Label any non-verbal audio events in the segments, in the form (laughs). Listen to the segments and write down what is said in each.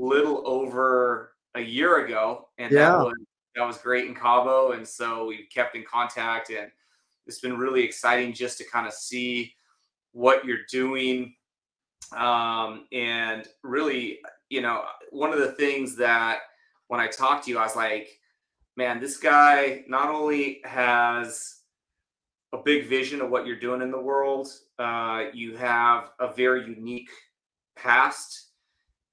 little over a year ago, and Yeah. that was that was great in Cabo, and so we've kept in contact, and it's been really exciting just to kind of see what you're doing, um, and really, you know, one of the things that when I talked to you, I was like, man, this guy not only has a big vision of what you're doing in the world. Uh, you have a very unique past,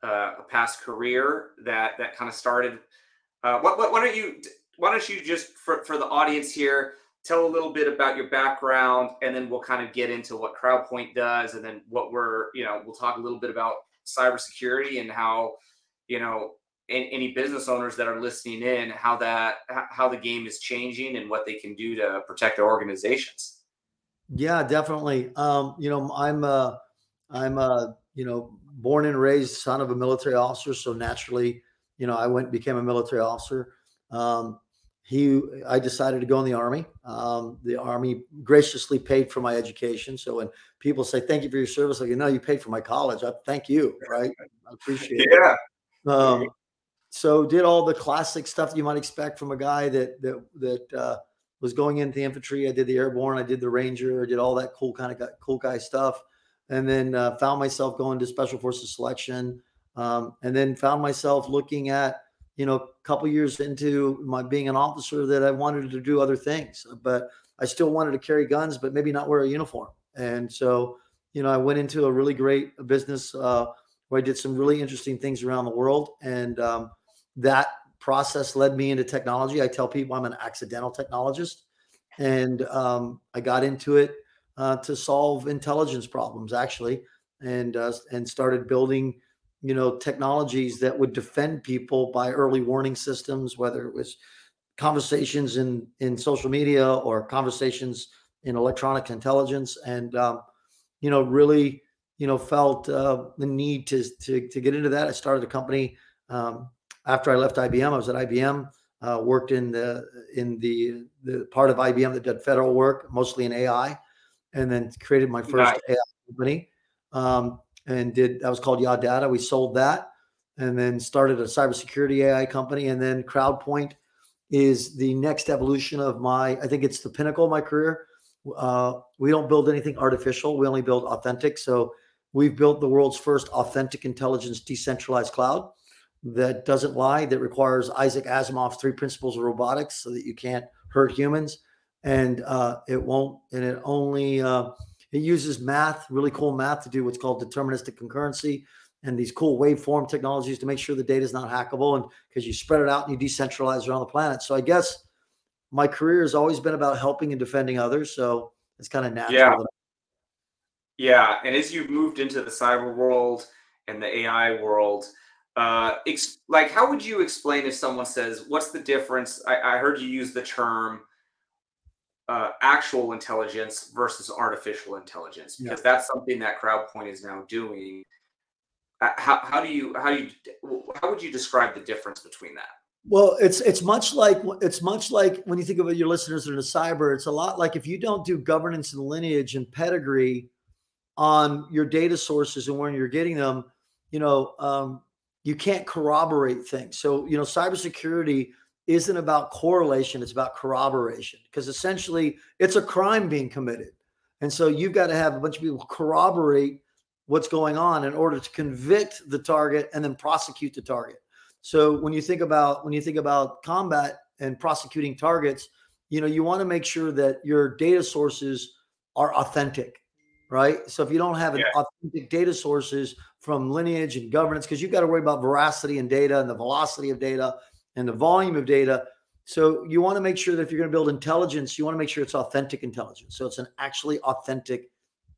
uh, a past career that that kind of started. Uh, what, what, why don't you why don't you just for, for the audience here tell a little bit about your background and then we'll kind of get into what CrowdPoint does and then what we're you know we'll talk a little bit about cybersecurity and how you know any, business owners that are listening in how that how the game is changing and what they can do to protect their organizations Yeah, definitely. Um, you know, I'm uh I'm uh, you know, born and raised son of a military officer, so naturally, you know, I went and became a military officer. Um, he I decided to go in the army. Um, the army graciously paid for my education. So when people say thank you for your service, like, no, you paid for my college. I thank you, right? I appreciate it. yeah Um, so did all the classic stuff you might expect from a guy that that that uh, was going into the infantry. I did the airborne, I did the ranger, I did all that cool kind of cool guy stuff, and then uh, found myself going to special forces selection, um, and then found myself looking at you know a couple years into my being an officer that I wanted to do other things, but I still wanted to carry guns, but maybe not wear a uniform, and so you know I went into a really great business. Uh, where I did some really interesting things around the world. And um, that process led me into technology. I tell people I'm an accidental technologist. And um, I got into it uh, to solve intelligence problems, actually, and uh, and started building, you know, technologies that would defend people by early warning systems, whether it was conversations in in social media or conversations in electronic intelligence, and um, you know, really you know, felt uh, the need to, to to get into that. I started a company um, after I left IBM. I was at IBM, uh, worked in the in the the part of IBM that did federal work, mostly in AI, and then created my first Nice. AI company. Um, and did that was called Yaw Data. We sold that, and then started a cybersecurity AI company. And then CrowdPoint is the next evolution of my. I think it's the pinnacle of my career. Uh, we don't build anything artificial. We only build authentic. So We've built the world's first authentic intelligence decentralized cloud that doesn't lie, that requires Isaac Asimov's three principles of robotics so that you can't hurt humans. And uh, it won't, and it only, uh, it uses math, really cool math to do what's called deterministic concurrency and these cool waveform technologies to make sure the data is not hackable. And because you spread it out and you decentralize around the planet. So I guess my career has always been about helping and defending others. So it's kind of natural. Yeah. Yeah, and as you've moved into the cyber world and the AI world, uh, ex- like how would you explain if someone says, "What's the difference?" I, I heard you use the term uh, actual intelligence versus artificial intelligence Yeah. because that's something that CrowdPoint is now doing. Uh, How, how do you how do you how would you describe the difference between that? Well, it's it's much like it's much like when you think about your listeners that are in cyber. It's a lot like if you don't do governance and lineage and pedigree on your data sources and where you're getting them, you know, um, you can't corroborate things. So you know, cybersecurity isn't about correlation; it's about corroboration because essentially it's a crime being committed, and so you've got to have a bunch of people corroborate what's going on in order to convict the target and then prosecute the target. So when you think about when you think about combat and prosecuting targets, you know, you want to make sure that your data sources are authentic, right? So if you don't have an Yeah. authentic data sources from lineage and governance, because you've got to worry about veracity and data and the velocity of data and the volume of data. So you want to make sure that if you're going to build intelligence, you want to make sure it's authentic intelligence. So it's an actually authentic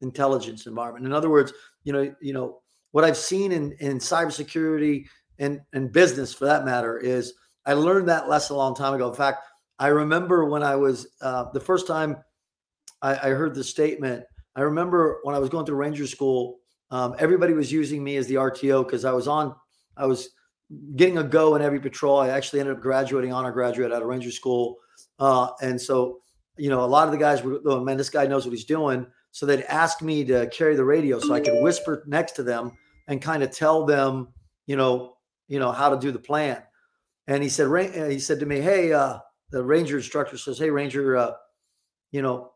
intelligence environment. In other words, you know, you know, what I've seen in in cybersecurity and and business for that matter is I learned that lesson a long time ago. In fact, I remember when I was uh, the first time I, I heard the statement. I remember when I was going through Ranger School, um, everybody was using me as the RTO because I was on. I was getting a go in every patrol. I actually ended up graduating honor graduate out of Ranger School, uh, and so you know a lot of the guys were, oh man, this guy knows what he's doing. So they'd ask me to carry the radio so I could whisper next to them and kind of tell them, you know, you know, how to do the plan. And he said, he said to me, Hey, uh, the ranger instructor says, Hey, ranger, uh, you know,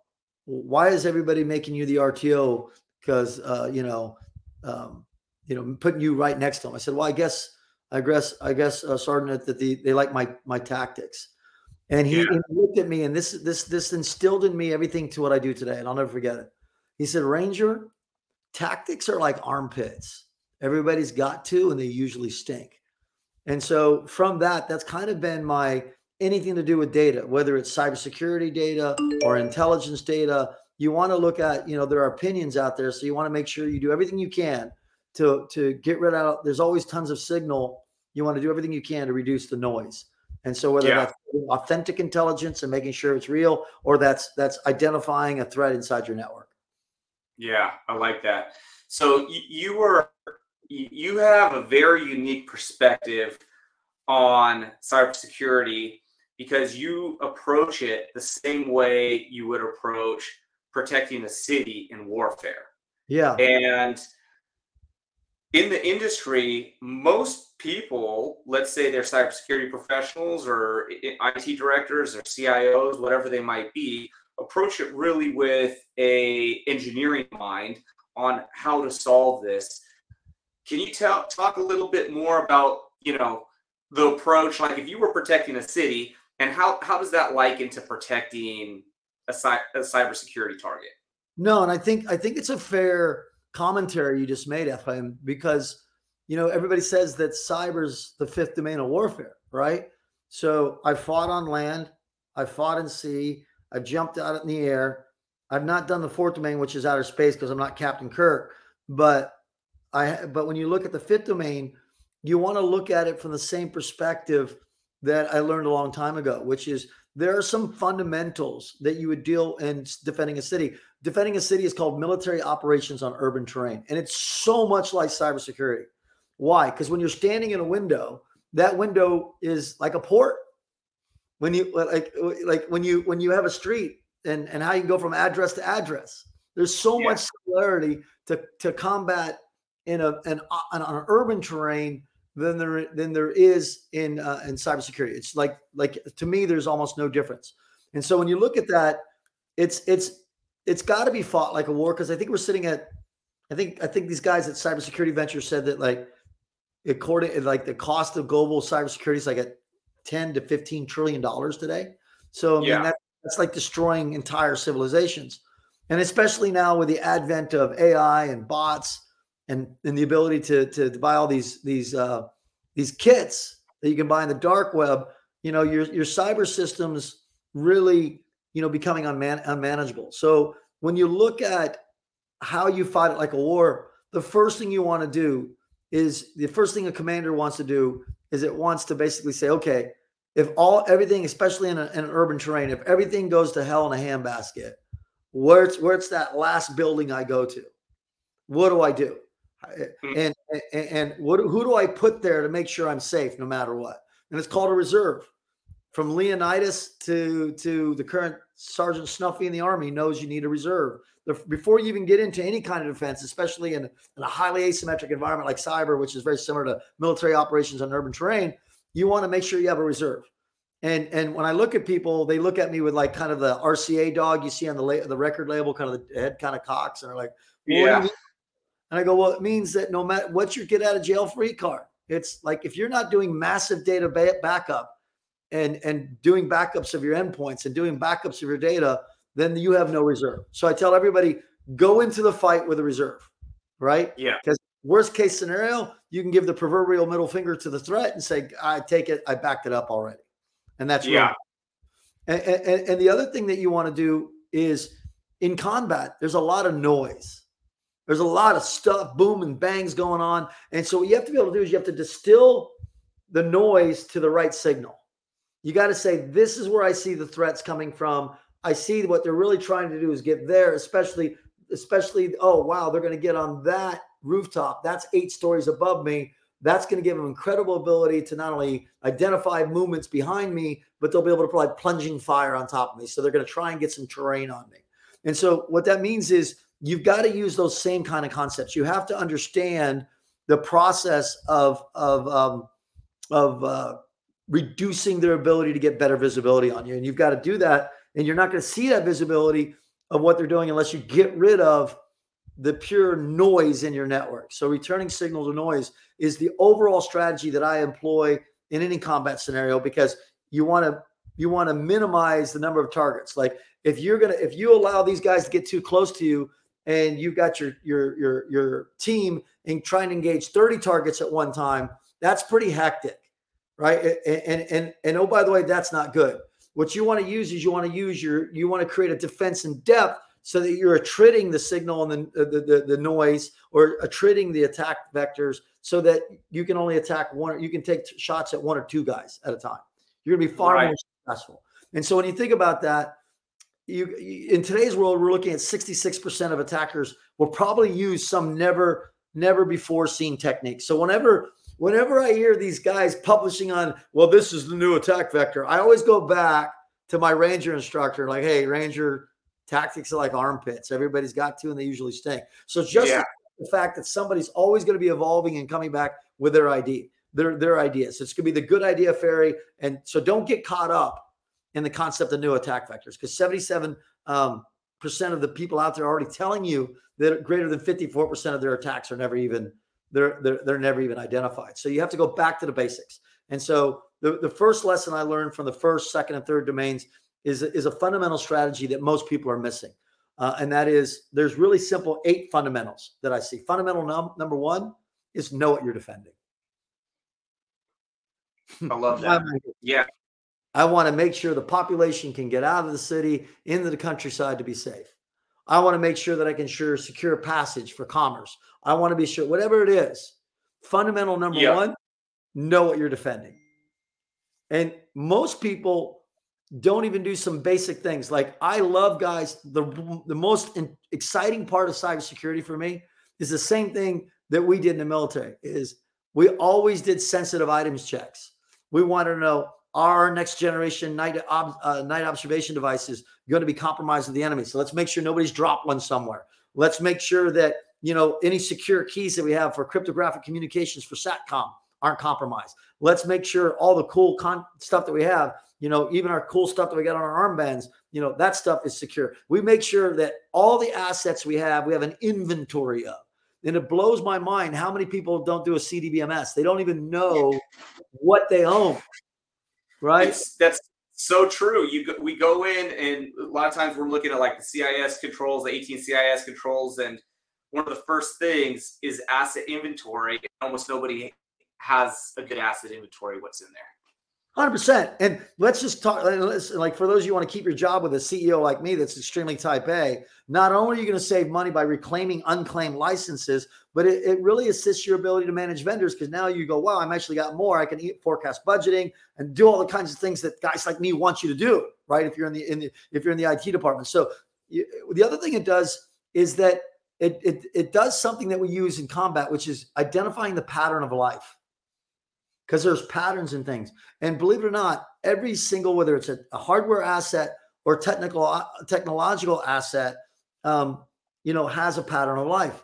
why is everybody making you the RTO? Because, uh, you know, um, you know, putting you right next to him. I said, well, I guess, I guess, I guess, uh, Sergeant, that the, they like my, my tactics. And he, yeah. he looked at me and this, this, this instilled in me everything to what I do today. And I'll never forget it. He said, Ranger, tactics are like armpits. Everybody's got to, and they usually stink. And so from that, that's kind of been my anything to do with data, whether it's cybersecurity data or intelligence data. You want to look at, you know, there are opinions out there. So you want to make sure you do everything you can to, to get rid of, there's always tons of signal. You want to do everything you can to reduce the noise. And so whether yeah. that's authentic intelligence and making sure it's real, or that's that's identifying a threat inside your network. Yeah, I like that. So you, you were you have a very unique perspective on cybersecurity because you approach it the same way you would approach protecting a city in warfare. Yeah. And in the industry, most people, let's say they're cybersecurity professionals or IT directors or CIOs, whatever they might be, approach it really with a engineering mind on how to solve this. Can you tell talk a little bit more about, you know, the approach like if you were protecting a city and how how does that like into protecting a, a cybersecurity target? No, and I think I think it's a fair commentary you just made, Ephraim, because you know everybody says that cyber's the fifth domain of warfare, right? So I fought on land, I fought in sea, I jumped out in the air. I've not done the fourth domain, which is outer space, because I'm not Captain Kirk. But I but when you look at the fifth domain, you want to look at it from the same perspective that I learned a long time ago, which is there are some fundamentals that you would deal in defending a city. Defending a city is called military operations on urban terrain. And it's so much like cybersecurity. Why? Because when you're standing in a window, that window is like a port. When you like like when you when you have a street and, and how you go from address to address. There's so yeah. much similarity to, to combat in a an, an, an urban terrain than there than there is in uh, in cybersecurity. It's like like to me, there's almost no difference. And so when you look at that, it's it's it's got to be fought like a war because I think we're sitting at, I think I think these guys at Cybersecurity Venture said that like according like the cost of global cybersecurity is like at ten to fifteen trillion dollars today. So I mean yeah. that, that's like destroying entire civilizations, and especially now with the advent of AI and bots and and the ability to to, to buy all these these uh, these kits that you can buy in the dark web, you know, your your cyber systems really you know becoming unman- unmanageable. So when you look at how you fight it like a war, the first thing you want to do is the first thing a commander wants to do is it wants to basically say, okay, if all everything, especially in, a, in an urban terrain, if everything goes to hell in a handbasket, where's where's that last building I go to? What do I do? Hmm. and and, and what who do I put there to make sure I'm safe no matter what? And it's called a reserve. From Leonidas to to the current Sergeant Snuffy in the Army knows you need a reserve. The, before you even get into any kind of defense, especially in, in a highly asymmetric environment like cyber, which is very similar to military operations on urban terrain, you want to make sure you have a reserve. And and when I look at people, they look at me with like kind of the RCA dog you see on the la- the record label, kind of the head kind of cocks, and they're like, "Yeah." And I go, well, it means that no matter what your get out of jail free card, it's like if you're not doing massive data ba- backup and and doing backups of your endpoints and doing backups of your data, then you have no reserve. So I tell everybody, go into the fight with a reserve, right? Yeah. Because worst case scenario, you can give the proverbial middle finger to the threat and say, I take it, I backed it up already. And that's yeah. And, and, and the other thing that you want to do is in combat, there's a lot of noise there's a lot of stuff, boom and bangs going on. And so what you have to be able to do is you have to distill the noise to the right signal. You got to say, this is where I see the threats coming from. I see what they're really trying to do is get there, especially, especially, oh wow, they're going to get on that rooftop. That's eight stories above me. That's going to give them incredible ability to not only identify movements behind me, but they'll be able to provide plunging fire on top of me. So they're going to try and get some terrain on me. And so what that means is you've got to use those same kind of concepts. You have to understand the process of of um, of uh, reducing their ability to get better visibility on you. And you've got to do that. And you're not going to see that visibility of what they're doing unless you get rid of the pure noise in your network. So returning signal to noise is the overall strategy that I employ in any combat scenario because you want to you want to minimize the number of targets. Like if you're gonna if you allow these guys to get too close to you and you've got your your your your team and trying to engage 30 targets at one time, that's pretty hectic, right? And and and, and oh by the way, that's not good. What you want to use is you want to use your you want to create a defense in depth so that you're attriting the signal and the, the, the, the, noise or attriting the attack vectors so that you can only attack one, you can take shots at one or two guys at a time. You're going to be far right. more successful. And so when you think about that, you in today's world, we're looking at 66% of attackers will probably use some never, never before seen technique. So whenever whenever I hear these guys publishing on, well, this is the new attack vector, I always go back to my ranger instructor, like, hey, ranger, Tactics are like armpits. Everybody's got two and they usually stink. So just yeah. the fact that somebody's always going to be evolving and coming back with their idea, their their ideas. It's going to be the good idea fairy, and so don't get caught up in the concept of new attack vectors because seventy-seven um, percent of the people out there are already telling you that greater than fifty-four percent of their attacks are never even they're, they're they're never even identified. So you have to go back to the basics. And so the, the first lesson I learned from the first, second, and third domains is, is a fundamental strategy that most people are missing. Uh, and that is there's really simple eight fundamentals that I see. Fundamental num- number one is know what you're defending. I love (laughs) that. yeah. I want to make sure the population can get out of the city into the countryside to be safe. I want to make sure that I can sure secure passage for commerce. I want to be sure, whatever it is, fundamental number yep. one, know what you're defending. And most people don't even do some basic things. Like I love guys. The the most in, exciting part of cybersecurity for me is the same thing that we did in the military. Is we always did sensitive items checks. We wanted to know our next generation night uh, night observation devices going to be compromised with the enemy. So let's make sure nobody's dropped one somewhere. Let's make sure that you know any secure keys that we have for cryptographic communications for satcom aren't compromised. Let's make sure all the cool con- stuff that we have you know, even our cool stuff that we got on our armbands, you know, that stuff is secure. We make sure that all the assets we have, we have an inventory of. And it blows my mind how many people don't do a CDBMS. They don't even know what they own. Right? It's, that's so true. You go, we go in and a lot of times we're looking at like the CIS controls, the 18 CIS controls, and one of the first things is asset inventory. Almost nobody has a good asset inventory. What's in there? Hundred percent. And let's just talk. Like for those you want to keep your job with a CEO like me, that's extremely type A. Not only are you going to save money by reclaiming unclaimed licenses, but it, it really assists your ability to manage vendors because now you go, wow, I'm actually got more. I can eat, forecast budgeting and do all the kinds of things that guys like me want you to do, right? If you're in the in the if you're in the IT department. So you, the other thing it does is that it, it it does something that we use in combat, which is identifying the pattern of life because there's patterns and things. And believe it or not, every single whether it's a, a hardware asset or technical uh, technological asset, um, you know, has a pattern of life.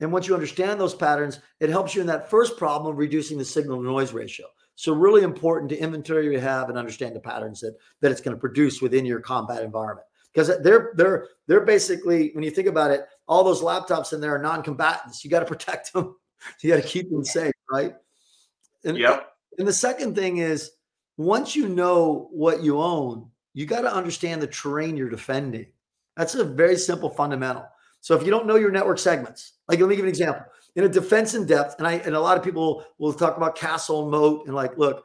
And once you understand those patterns, it helps you in that first problem of reducing the signal to noise ratio. So really important to inventory you have and understand the patterns that that it's going to produce within your combat environment. Because they're they're they're basically when you think about it, all those laptops in there are non-combatants. You got to protect (laughs) them. You got to keep them safe, right? And, yep. and the second thing is once you know what you own, you got to understand the terrain you're defending. That's a very simple fundamental. So if you don't know your network segments, like let me give an example. In a defense in depth, and I and a lot of people will talk about castle and moat and like, look,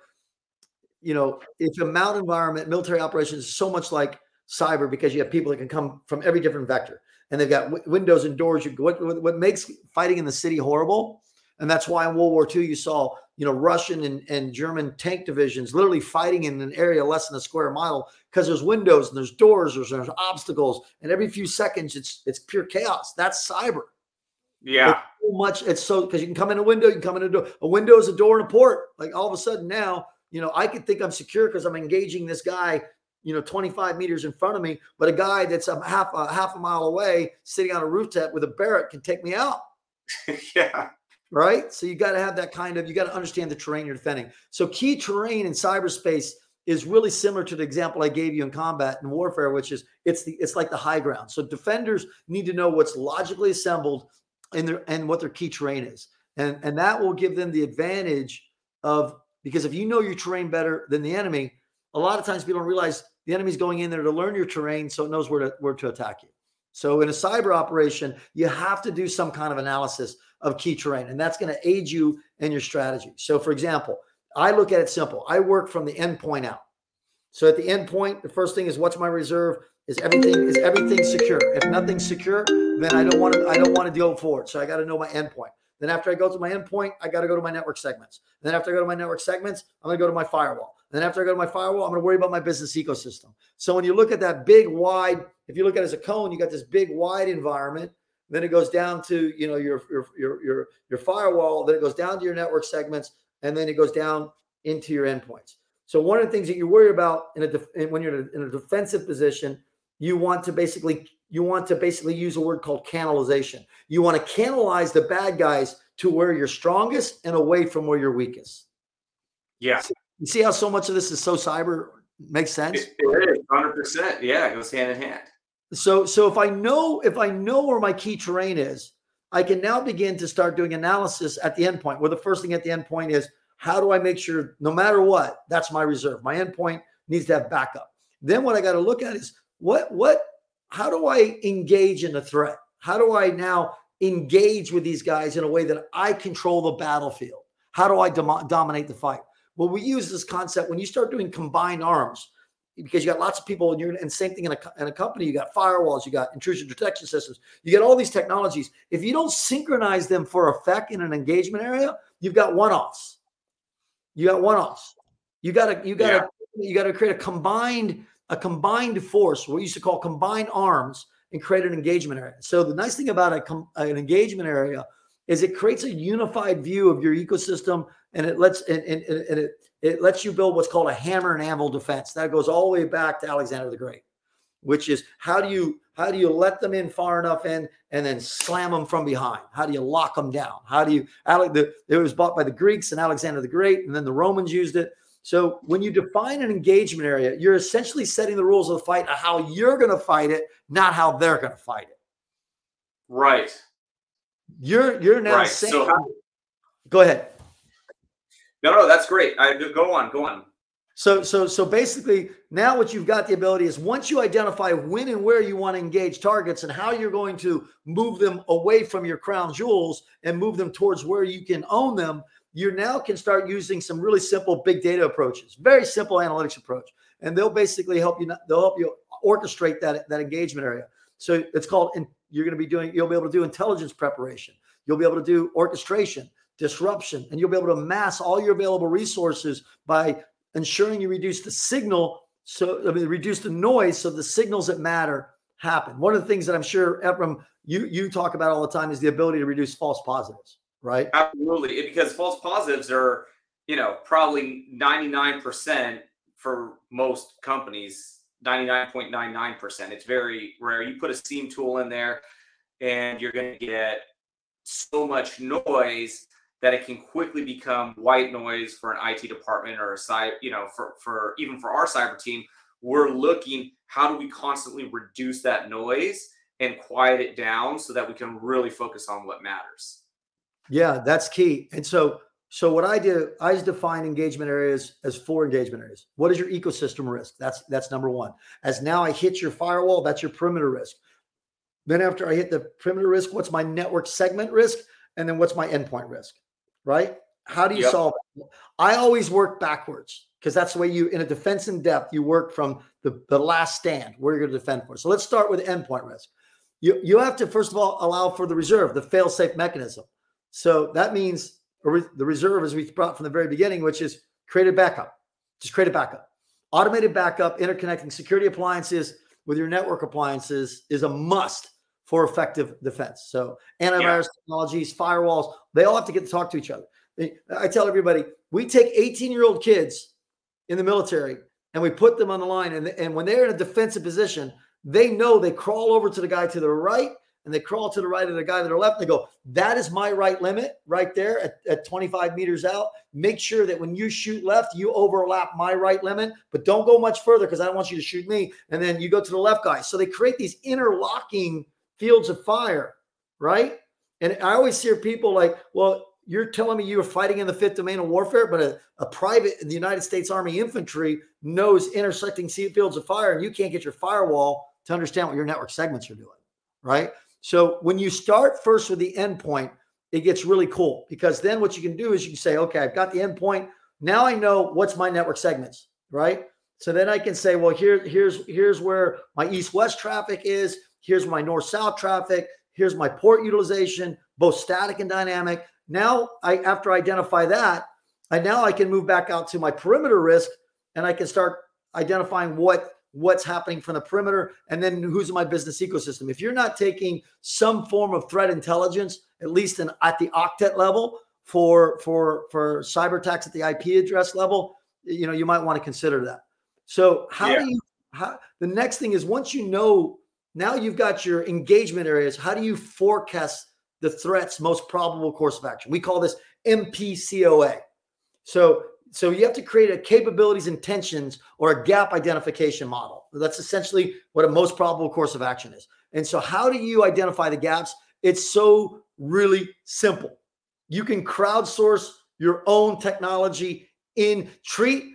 you know, if a mount environment, military operations is so much like cyber because you have people that can come from every different vector and they've got w- windows and doors. You what, what makes fighting in the city horrible, and that's why in World War II you saw you know, Russian and, and German tank divisions literally fighting in an area less than a square mile because there's windows and there's doors, there's, there's obstacles, and every few seconds it's it's pure chaos. That's cyber. Yeah. It's so much it's so because you can come in a window, you can come in a door. A window is a door and a port. Like all of a sudden now, you know, I could think I'm secure because I'm engaging this guy, you know, 25 meters in front of me, but a guy that's a half a half a mile away, sitting on a rooftop with a Barrett, can take me out. (laughs) yeah. Right? So you got to have that kind of, you got to understand the terrain you're defending. So key terrain in cyberspace is really similar to the example I gave you in combat and warfare, which is it's the it's like the high ground. So defenders need to know what's logically assembled and their and what their key terrain is. And and that will give them the advantage of because if you know your terrain better than the enemy, a lot of times people don't realize the enemy's going in there to learn your terrain so it knows where to where to attack you. So in a cyber operation, you have to do some kind of analysis of key terrain, and that's going to aid you in your strategy. So, for example, I look at it simple. I work from the endpoint out. So at the endpoint, the first thing is what's my reserve? Is everything is everything secure? If nothing's secure, then I don't want to I don't want to go forward. So I got to know my endpoint. Then after I go to my endpoint, I got to go to my network segments. Then after I go to my network segments, I'm going to go to my firewall. Then after I go to my firewall, I'm going to worry about my business ecosystem. So when you look at that big wide, if you look at it as a cone, you got this big wide environment. Then it goes down to you know your your your your, your firewall. Then it goes down to your network segments, and then it goes down into your endpoints. So one of the things that you worry about in a def- when you're in a defensive position, you want to basically you want to basically use a word called canalization. You want to canalize the bad guys to where you're strongest and away from where you're weakest. Yeah. You see how so much of this is so cyber makes sense? It, it is 100%. Yeah, it goes hand in hand. So so if I know if I know where my key terrain is, I can now begin to start doing analysis at the endpoint. Where the first thing at the endpoint is how do I make sure no matter what, that's my reserve. My endpoint needs to have backup. Then what I got to look at is what what how do I engage in the threat? How do I now engage with these guys in a way that I control the battlefield? How do I dom- dominate the fight? Well, we use this concept when you start doing combined arms because you got lots of people and you're and same thing in a, in a company you got firewalls you got intrusion detection systems you get all these technologies. If you don't synchronize them for effect in an engagement area you've got one-offs. You got one-offs. You got to you got to yeah. you got to create a combined a combined force what we used to call combined arms and create an engagement area. So the nice thing about a, an engagement area is it creates a unified view of your ecosystem and it lets and, and, and it it lets you build what's called a hammer and anvil defense. That goes all the way back to Alexander the Great, which is how do you how do you let them in far enough in and then slam them from behind? How do you lock them down? How do you the, it was bought by the Greeks and Alexander the Great, and then the Romans used it. So when you define an engagement area, you're essentially setting the rules of the fight how you're going to fight it, not how they're going to fight it. Right. You're you're now right. saying. So how, go ahead. No, no, that's great. I go on, go on. So, so, so basically, now what you've got the ability is once you identify when and where you want to engage targets and how you're going to move them away from your crown jewels and move them towards where you can own them, you now can start using some really simple big data approaches, very simple analytics approach, and they'll basically help you. They'll help you orchestrate that that engagement area. So it's called. And you're going to be doing. You'll be able to do intelligence preparation. You'll be able to do orchestration disruption, and you'll be able to amass all your available resources by ensuring you reduce the signal. So I mean, reduce the noise so the signals that matter happen. One of the things that I'm sure Ephraim you you talk about all the time is the ability to reduce false positives, right? Absolutely, because false positives are you know probably 99% for most companies 99.99%. It's very rare. You put a SIEM tool in there and you're going to get so much noise that it can quickly become white noise for an IT department or a side, you know, for for even for our cyber team, we're looking how do we constantly reduce that noise and quiet it down so that we can really focus on what matters. Yeah, that's key. And so so what I do, I define engagement areas as four engagement areas. What is your ecosystem risk? That's that's number one. As now I hit your firewall, that's your perimeter risk. Then after I hit the perimeter risk, what's my network segment risk? And then what's my endpoint risk? Right? How do you yep. solve it? I always work backwards because that's the way you, in a defense in depth, you work from the, the last stand where you're going to defend for. So let's start with endpoint risk. You, you have to, first of all, allow for the reserve, the fail safe mechanism. So that means the reserve, as we brought from the very beginning, which is create a backup. Just create a backup. Automated backup, interconnecting security appliances with your network appliances is a must for effective defense. So antivirus yeah. technologies, firewalls, they all have to get to talk to each other. I tell everybody, we take 18 year old kids in the military and we put them on the line. And, and when they're in a defensive position, they know they crawl over to the guy to the right and they crawl to the right of the guy to their left. And they go, that is my right limit right there at, at 25 meters out. Make sure that when you shoot left, you overlap my right limit, but don't go much further because I don't want you to shoot me. And then you go to the left guy. So they create these interlocking fields of fire, right? And I always hear people like, well, you're telling me you were fighting in the fifth domain of warfare, but a, a private in the United States Army infantry knows intersecting sea fields of fire, and you can't get your firewall to understand what your network segments are doing, right? So when you start first with the endpoint, it gets really cool because then what you can do is you can say, okay, I've got the endpoint. Now I know what's my network segments, right? So then I can say, well, here, here's here's where my east-west traffic is. Here's my north-south traffic. Here's my port utilization, both static and dynamic. Now, I after I identify that, I now I can move back out to my perimeter risk, and I can start identifying what what's happening from the perimeter, and then who's in my business ecosystem. If you're not taking some form of threat intelligence, at least in, at the octet level for for for cyber attacks at the IP address level, you know you might want to consider that. So how yeah. do you? How, the next thing is once you know now you've got your engagement areas. How do you forecast the threat's most probable course of action? We call this MPCOA. So so you have to create a capabilities intentions or a gap identification model. That's essentially what a most probable course of action is. And so how do you identify the gaps? It's so really simple. You can crowdsource your own technology in treat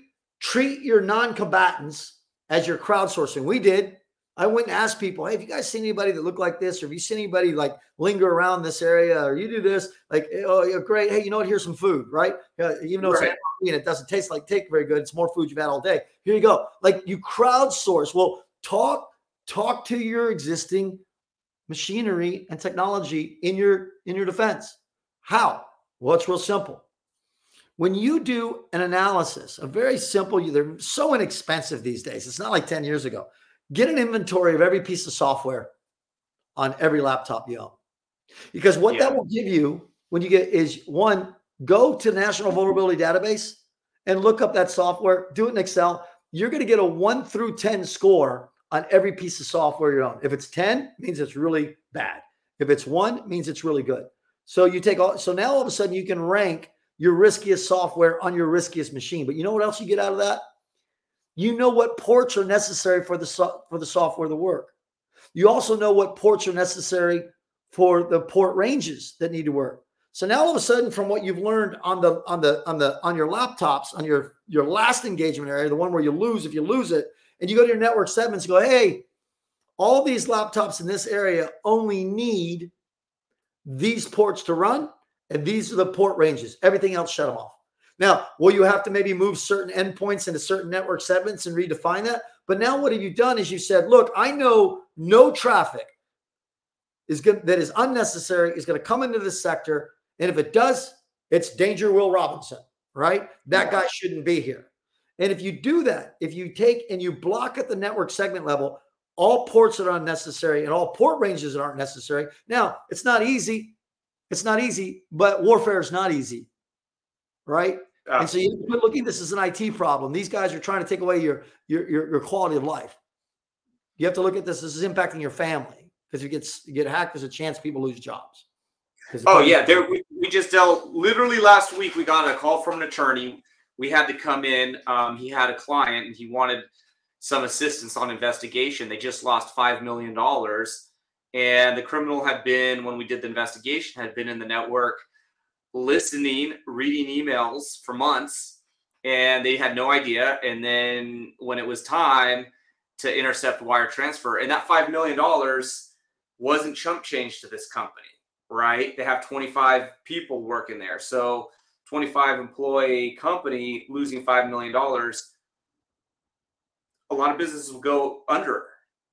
treat your non-combatants as your crowdsourcing. We did. I went and asked people, hey, have you guys seen anybody that looked like this? Or have you seen anybody like linger around this area? Or you do this? Like, oh, yeah, great. Hey, you know what? Here's some food, right? Uh, even though right. it's and it doesn't taste like take very good, it's more food you've had all day. Here you go. Like you crowdsource. Well, talk talk to your existing machinery and technology in your in your defense. How? Well, it's real simple. When you do an analysis, a very simple, they're so inexpensive these days. It's not like 10 years ago Get an inventory of every piece of software on every laptop you own. Because what yeah. that will give you when you get is one, go to the National Vulnerability Database and look up that software, do it in Excel. You're going to get a one through 10 score on every piece of software you own. If it's 10, means it's really bad. If it's one, means it's really good. So you take all, so now all of a sudden you can rank your riskiest software on your riskiest machine. But you know what else you get out of that? You know what ports are necessary for the so- for the software to work. You also know what ports are necessary for the port ranges that need to work. So now all of a sudden, from what you've learned on the on the on the on your laptops, on your your last engagement area, the one where you lose if you lose it, and you go to your network segments go, hey, all these laptops in this area only need these ports to run, and these are the port ranges. Everything else, shut them off. Now, will you have to maybe move certain endpoints into certain network segments and redefine that? But now what have you done is you said, look, I know no traffic is good that is unnecessary is going to come into this sector. And if it does, it's danger Will Robinson, right? That guy shouldn't be here. And if you do that, if you take and you block at the network segment level all ports that are unnecessary and all port ranges that aren't necessary. Now, it's not easy. It's not easy, but warfare is not easy, right? And so you quit looking at this as an IT problem. These guys are trying to take away your, your your your, quality of life. You have to look at this. This is impacting your family because if you get you get hacked, there's a chance people lose jobs. Oh yeah, there we, we just dealt literally last week. We got a call from an attorney. We had to come in. Um, he had a client and he wanted some assistance on investigation. They just lost five million dollars, and the criminal had been when we did the investigation had been in the network listening, reading emails for months, and they had no idea. And then when it was time to intercept wire transfer, and that $5 million wasn't chump change to this company, right? They have 25 people working there. So 25 employee company losing $5 million, a lot of businesses will go under.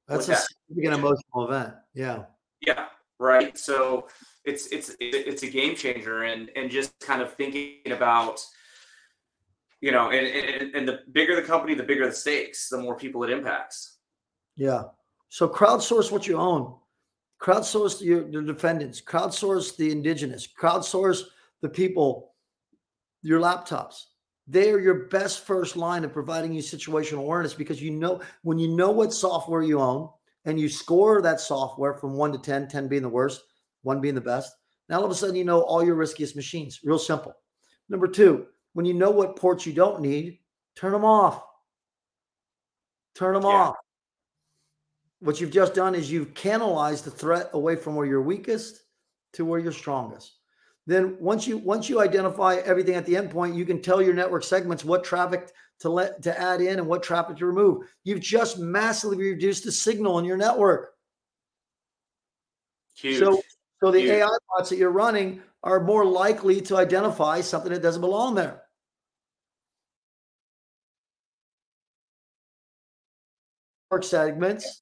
That's a that. significant emotional event. Yeah. Yeah. Right. So it's it's it's a game changer. And and just kind of thinking about you know and, and and the bigger the company the bigger the stakes the more people it impacts. Yeah. So crowdsource what you own. Crowdsource your, the defendants. Crowdsource the indigenous. Crowdsource the people your laptops. They are your best first line of providing you situational awareness because you know when you know what software you own and you score that software from one to 10, 10 being the worst, one being the best. Now all of a sudden you know all your riskiest machines. Real simple. Number two, when you know what ports you don't need, turn them off. Turn them yeah. off. What you've just done is you've canalized the threat away from where you're weakest to where you're strongest. Then once you once you identify everything at the endpoint, you can tell your network segments what traffic to let to add in and what traffic to remove. You've just massively reduced the signal in your network. Huge. So so the. AI bots that you're running are more likely to identify something that doesn't belong there. Network segments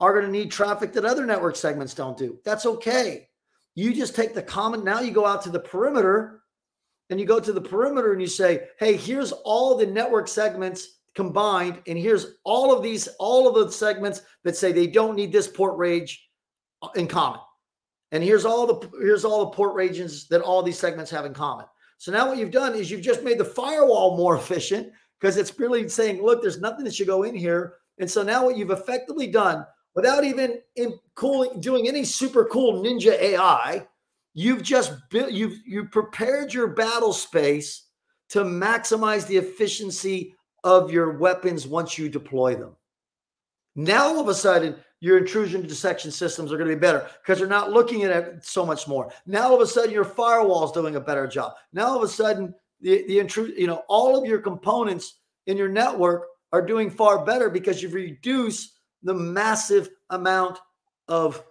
are going to need traffic that other network segments don't do. That's okay. You just take the common, now you go out to the perimeter and you go to the perimeter and you say, hey, here's all the network segments combined, and here's all of these, all of the segments that say they don't need this port range uh, in common. And here's all the here's all the port regions that all these segments have in common. So now what you've done is you've just made the firewall more efficient because it's really saying, look, there's nothing that should go in here. And so now what you've effectively done without even in doing any super cool ninja AI, you've just built you've you prepared your battle space to maximize the efficiency of your weapons once you deploy them. Now all of a sudden your intrusion detection systems are going to be better because they're not looking at it so much more. Now all of a sudden your firewall is doing a better job. Now all of a sudden the the intrude, you know, all of your components in your network are doing far better because you've reduced the massive amount of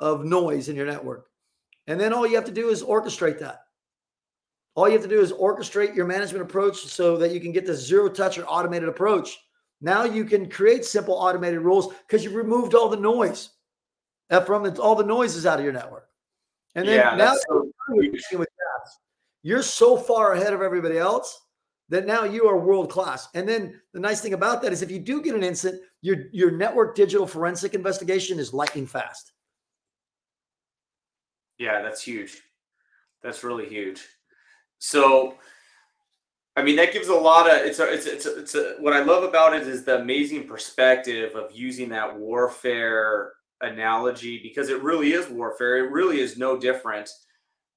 of noise in your network. And then all you have to do is orchestrate that. All you have to do is orchestrate your management approach so that you can get the zero touch or automated approach now you can create simple automated rules because you've removed all the noise from it, all the noises out of your network. And then yeah, now so you're so far ahead of everybody else that now you are world class. And then the nice thing about that is if you do get an incident, your your network digital forensic investigation is lightning fast. Yeah, that's huge. That's really huge. So I mean, that gives a lot of it's a, it's a, it's a, it's a, what I love about it is the amazing perspective of using that warfare analogy because it really is warfare. It really is no different.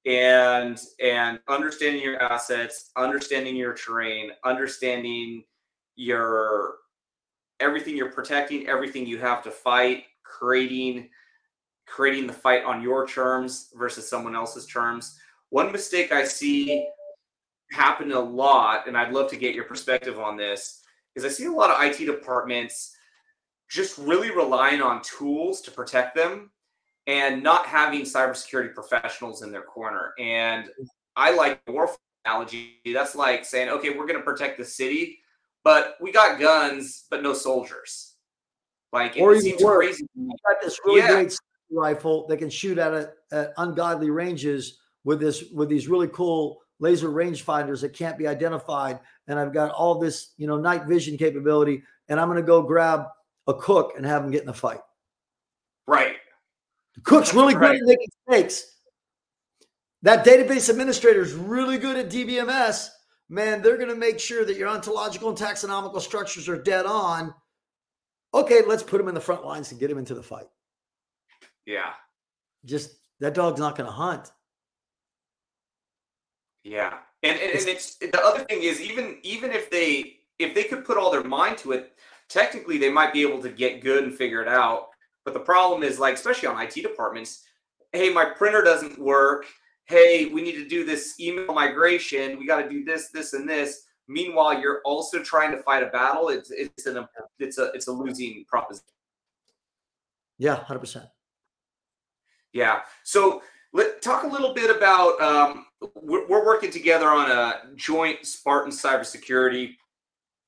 And and understanding your assets, understanding your terrain, understanding your everything you're protecting, everything you have to fight, creating creating the fight on your terms versus someone else's terms. One mistake I see happen a lot, and I'd love to get your perspective on this, is I see a lot of IT departments just really relying on tools to protect them and not having cybersecurity professionals in their corner. And I like war analogy. That's like saying, okay, we're going to protect the city, but we got guns, but no soldiers. Like, or it seems worse, crazy. You got this really yeah. great rifle that can shoot at, a, at ungodly ranges with this with these really cool laser rangefinders that can't be identified, and I've got all this, you know, night vision capability, and I'm going to go grab a cook and have him get in the fight. Right. The cook's really right. good at making mistakes. That database administrator is really good at DBMS. Man, they're going to make sure that your ontological and taxonomical structures are dead on. Okay, let's put him in the front lines and get him into the fight. Yeah. Just that dog's not going to hunt. Yeah, and, and and it's the other thing is even even if they if they could put all their mind to it, technically they might be able to get good and figure it out. But the problem is like especially on IT departments, hey, my printer doesn't work. Hey, we need to do this email migration. We got to do this, this, and this. Meanwhile, you're also trying to fight a battle. It's it's an it's a it's a losing proposition. Yeah, hundred percent. Yeah. So let talk a little bit about. Um, we're, we're, working together on a joint Spartan cybersecurity.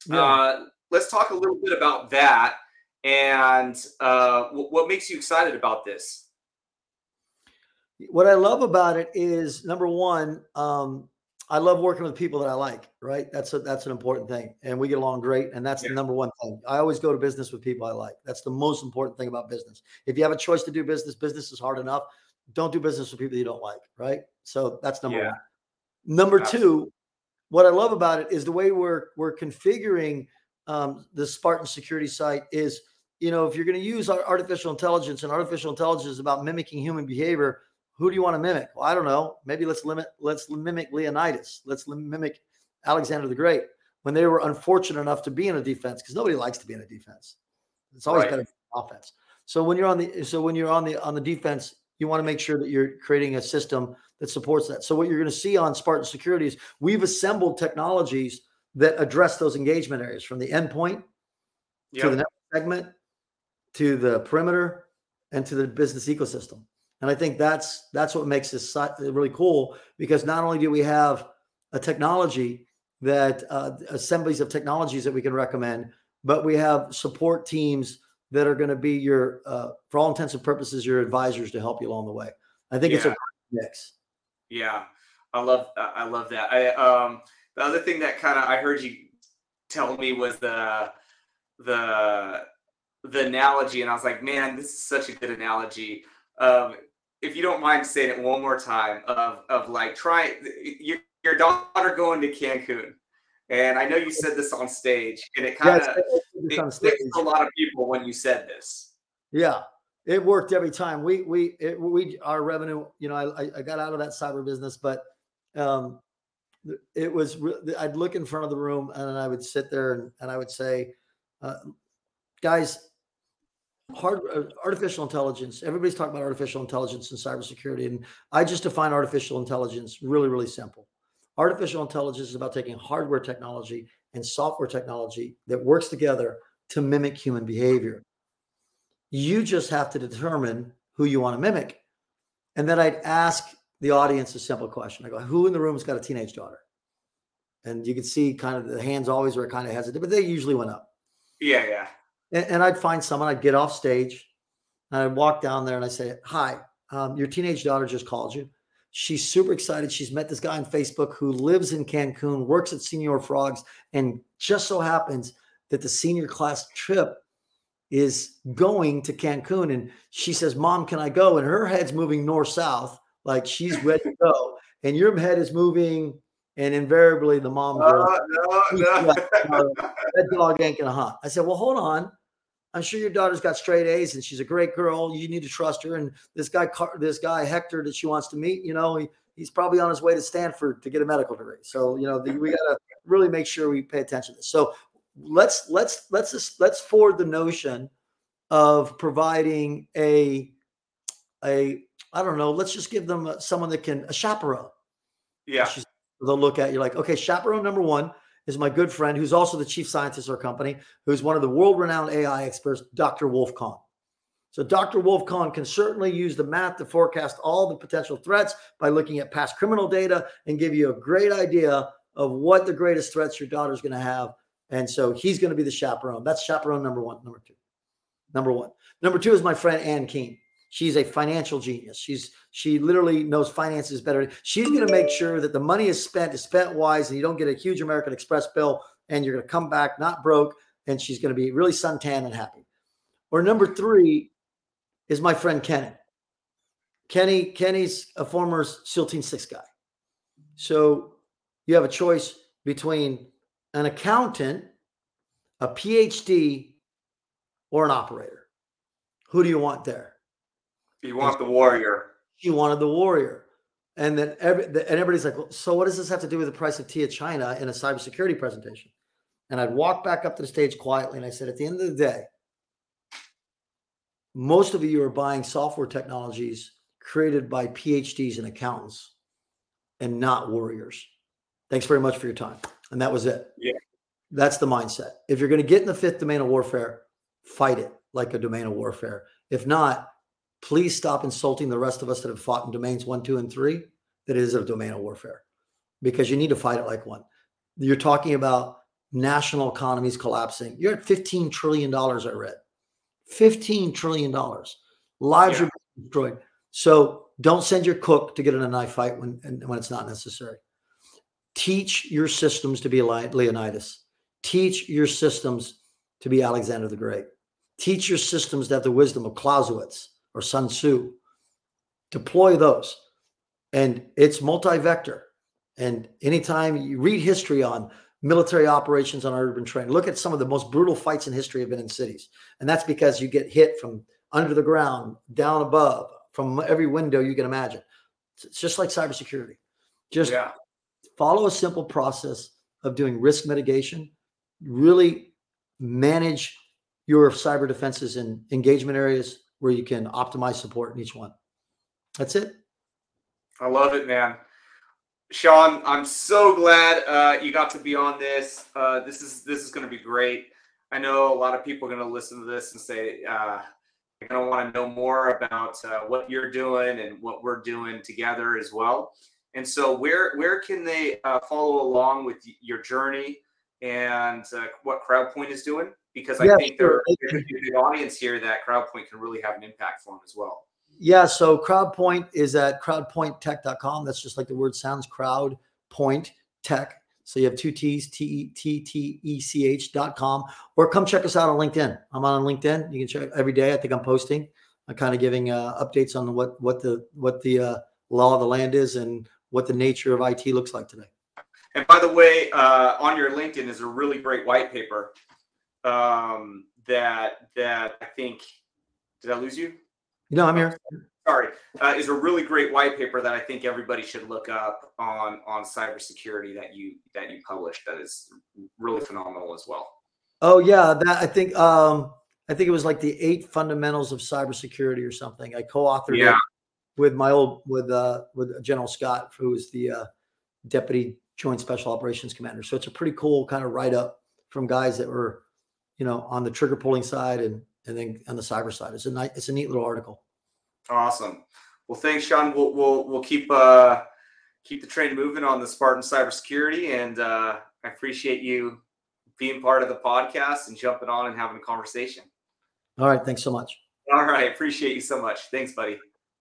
Yeah. Uh, let's talk a little bit about that and uh, what makes you excited about this. What I love about it is number one, um, I love working with people that I like. Right, that's a, that's an important thing, and we get along great, and that's yeah. the number one thing. I always go to business with people I like. That's the most important thing about business. If you have a choice to do business, business is hard enough don't do business with people you don't like, right? So that's number yeah. one. Number Absolutely. two, what I love about it is the way we're we're configuring um, the Spartan security site is you know, if you're going to use artificial intelligence and artificial intelligence is about mimicking human behavior, who do you want to mimic? Well, I don't know. Maybe let's limit, let's mimic Leonidas. Let's mimic Alexander the Great when they were unfortunate enough to be in a defense because nobody likes to be in a defense. It's always right. better offense. So when you're on the so when you're on the on the defense, you want to make sure that you're creating a system that supports that. So what you're going to see on Spartan Security is we've assembled technologies that address those engagement areas from the endpoint yep. to the network segment to the perimeter and to the business ecosystem. And I think that's that's what makes this really cool because not only do we have a technology that uh, assemblies of technologies that we can recommend, but we have support teams that are going to be your, uh, for all intents and purposes, your advisors to help you along the way. I think yeah. it's a mix. Yeah, I love I love that. I um the other thing that kind of I heard you tell me was the the the analogy, and I was like, man, this is such a good analogy. Um, if you don't mind saying it one more time, of of like try your your daughter going to Cancun, and I know you said this on stage, and it kind of yes, it a lot of people when you said this. Yeah, it worked every time. We we it, we our revenue. You know, I I got out of that cyber business, but um, it was. I'd look in front of the room and I would sit there and, and I would say, uh, guys, hard uh, artificial intelligence. Everybody's talking about artificial intelligence and cybersecurity, and I just define artificial intelligence really, really simple. Artificial intelligence is about taking hardware technology and software technology that works together to mimic human behavior. You just have to determine who you want to mimic. And then I'd ask the audience a simple question. I go, who in the room's got a teenage daughter? And you can see kind of the hands always were kind of hesitant, but they usually went up. Yeah, yeah. And, and I'd find someone, I'd get off stage, and I'd walk down there and I say, Hi, um, your teenage daughter just called you. She's super excited. She's met this guy on Facebook who lives in Cancun, works at Señor Frog's, and just so happens that the senior class trip is going to Cancun. And she says, Mom, can I go? And her head's moving north south, like she's ready to go. And your head is moving, and invariably the mom goes, uh, no, no. That dog ain't gonna hunt. I said, Well, hold on. I'm sure your daughter's got straight A's and she's a great girl. You need to trust her. And this guy, this guy Hector that she wants to meet, you know, he, he's probably on his way to Stanford to get a medical degree. So, you know, the, we got to really make sure we pay attention to this. So let's, let's, let's just, let's forward the notion of providing a, a, I don't know, let's just give them someone that can, a chaperone. Yeah. They'll look at you like, okay, chaperone number one is my good friend, who's also the chief scientist of our company, who's one of the world renowned AI experts, Dr. Wolf Kohn. So, Dr. Wolf Kohn can certainly use the math to forecast all the potential threats by looking at past criminal data and give you a great idea of what the greatest threats your daughter's going to have. And so, he's going to be the chaperone. That's chaperone number one. Number two. Number one. Number two is my friend Ann Keen. She's a financial genius. She's she literally knows finances better. She's going to make sure that the money is spent is spent wise, and you don't get a huge American Express bill, and you're going to come back not broke. And she's going to be really suntan and happy. Or number three is my friend Kenny. Kenny Kenny's a former SEAL Team Six guy. So you have a choice between an accountant, a PhD, or an operator. Who do you want there? You want the warrior. He wanted the warrior. And then every, and everybody's like, well, so what does this have to do with the price of tea of China in a cybersecurity presentation? And I'd walk back up to the stage quietly and I said, at the end of the day, most of you are buying software technologies created by PhDs and accountants and not warriors. Thanks very much for your time. And that was it. Yeah. That's the mindset. If you're going to get in the fifth domain of warfare, fight it like a domain of warfare. If not, please stop insulting the rest of us that have fought in domains one, two, and three that is a domain of warfare because you need to fight it like one. You're talking about national economies collapsing. You're at $15 trillion, I read. $15 trillion. Lives yeah. are destroyed. So don't send your cook to get in a knife fight when, when it's not necessary. Teach your systems to be Leonidas. Teach your systems to be Alexander the Great. Teach your systems to have the wisdom of Clausewitz or Sun Tzu. Deploy those. And it's multi-vector. And anytime you read history on military operations on urban terrain. Look at some of the most brutal fights in history have been in cities, and that's because you get hit from under the ground, down above, from every window you can imagine. It's just like cybersecurity. Just Yeah. follow a simple process of doing risk mitigation. Really manage your cyber defenses in engagement areas where you can optimize support in each one. That's it. I love it, man. Sean, I'm so glad uh, you got to be on this. Uh, this is this is going to be great. I know a lot of people are going to listen to this and say uh, they're going to want to know more about uh, what you're doing and what we're doing together as well. And so, where where can they uh, follow along with your journey and uh, what CrowdPoint is doing? Because I Yeah, think sure. there, there could be a audience here that CrowdPoint can really have an impact for them as well. Yeah, so CrowdPoint is at crowdpointtech.com. That's just like the word sounds, Crowd Point Tech. So you have two T's, T E T T E C H dot com, or come check us out on LinkedIn. I'm on LinkedIn. You can check every day. I think I'm posting. I'm kind of giving uh, updates on what what the what the uh, law of the land is and what the nature of IT looks like today. And by the way, uh, on your LinkedIn is a really great white paper um, that that I think. Did I lose you? No, I'm here. Sorry, uh, is a really great white paper that I think everybody should look up on on cybersecurity that you that you published. That is really phenomenal as well. Oh yeah, that I think um I think it was like the eight fundamentals of cybersecurity or something. I co-authored Yeah. it with my old with uh with General Scott, who is the uh, deputy joint special operations commander. So it's a pretty cool kind of write up from guys that were, you know, on the trigger pulling side and and then on the cyber side. It's a nice, it's a neat little article. Awesome. Well, thanks, Sean. We'll we'll we'll keep uh, keep the train moving on the Spartan cybersecurity, and uh, I appreciate you being part of the podcast and jumping on and having a conversation. All right, thanks so much. All right, appreciate you so much. Thanks, buddy.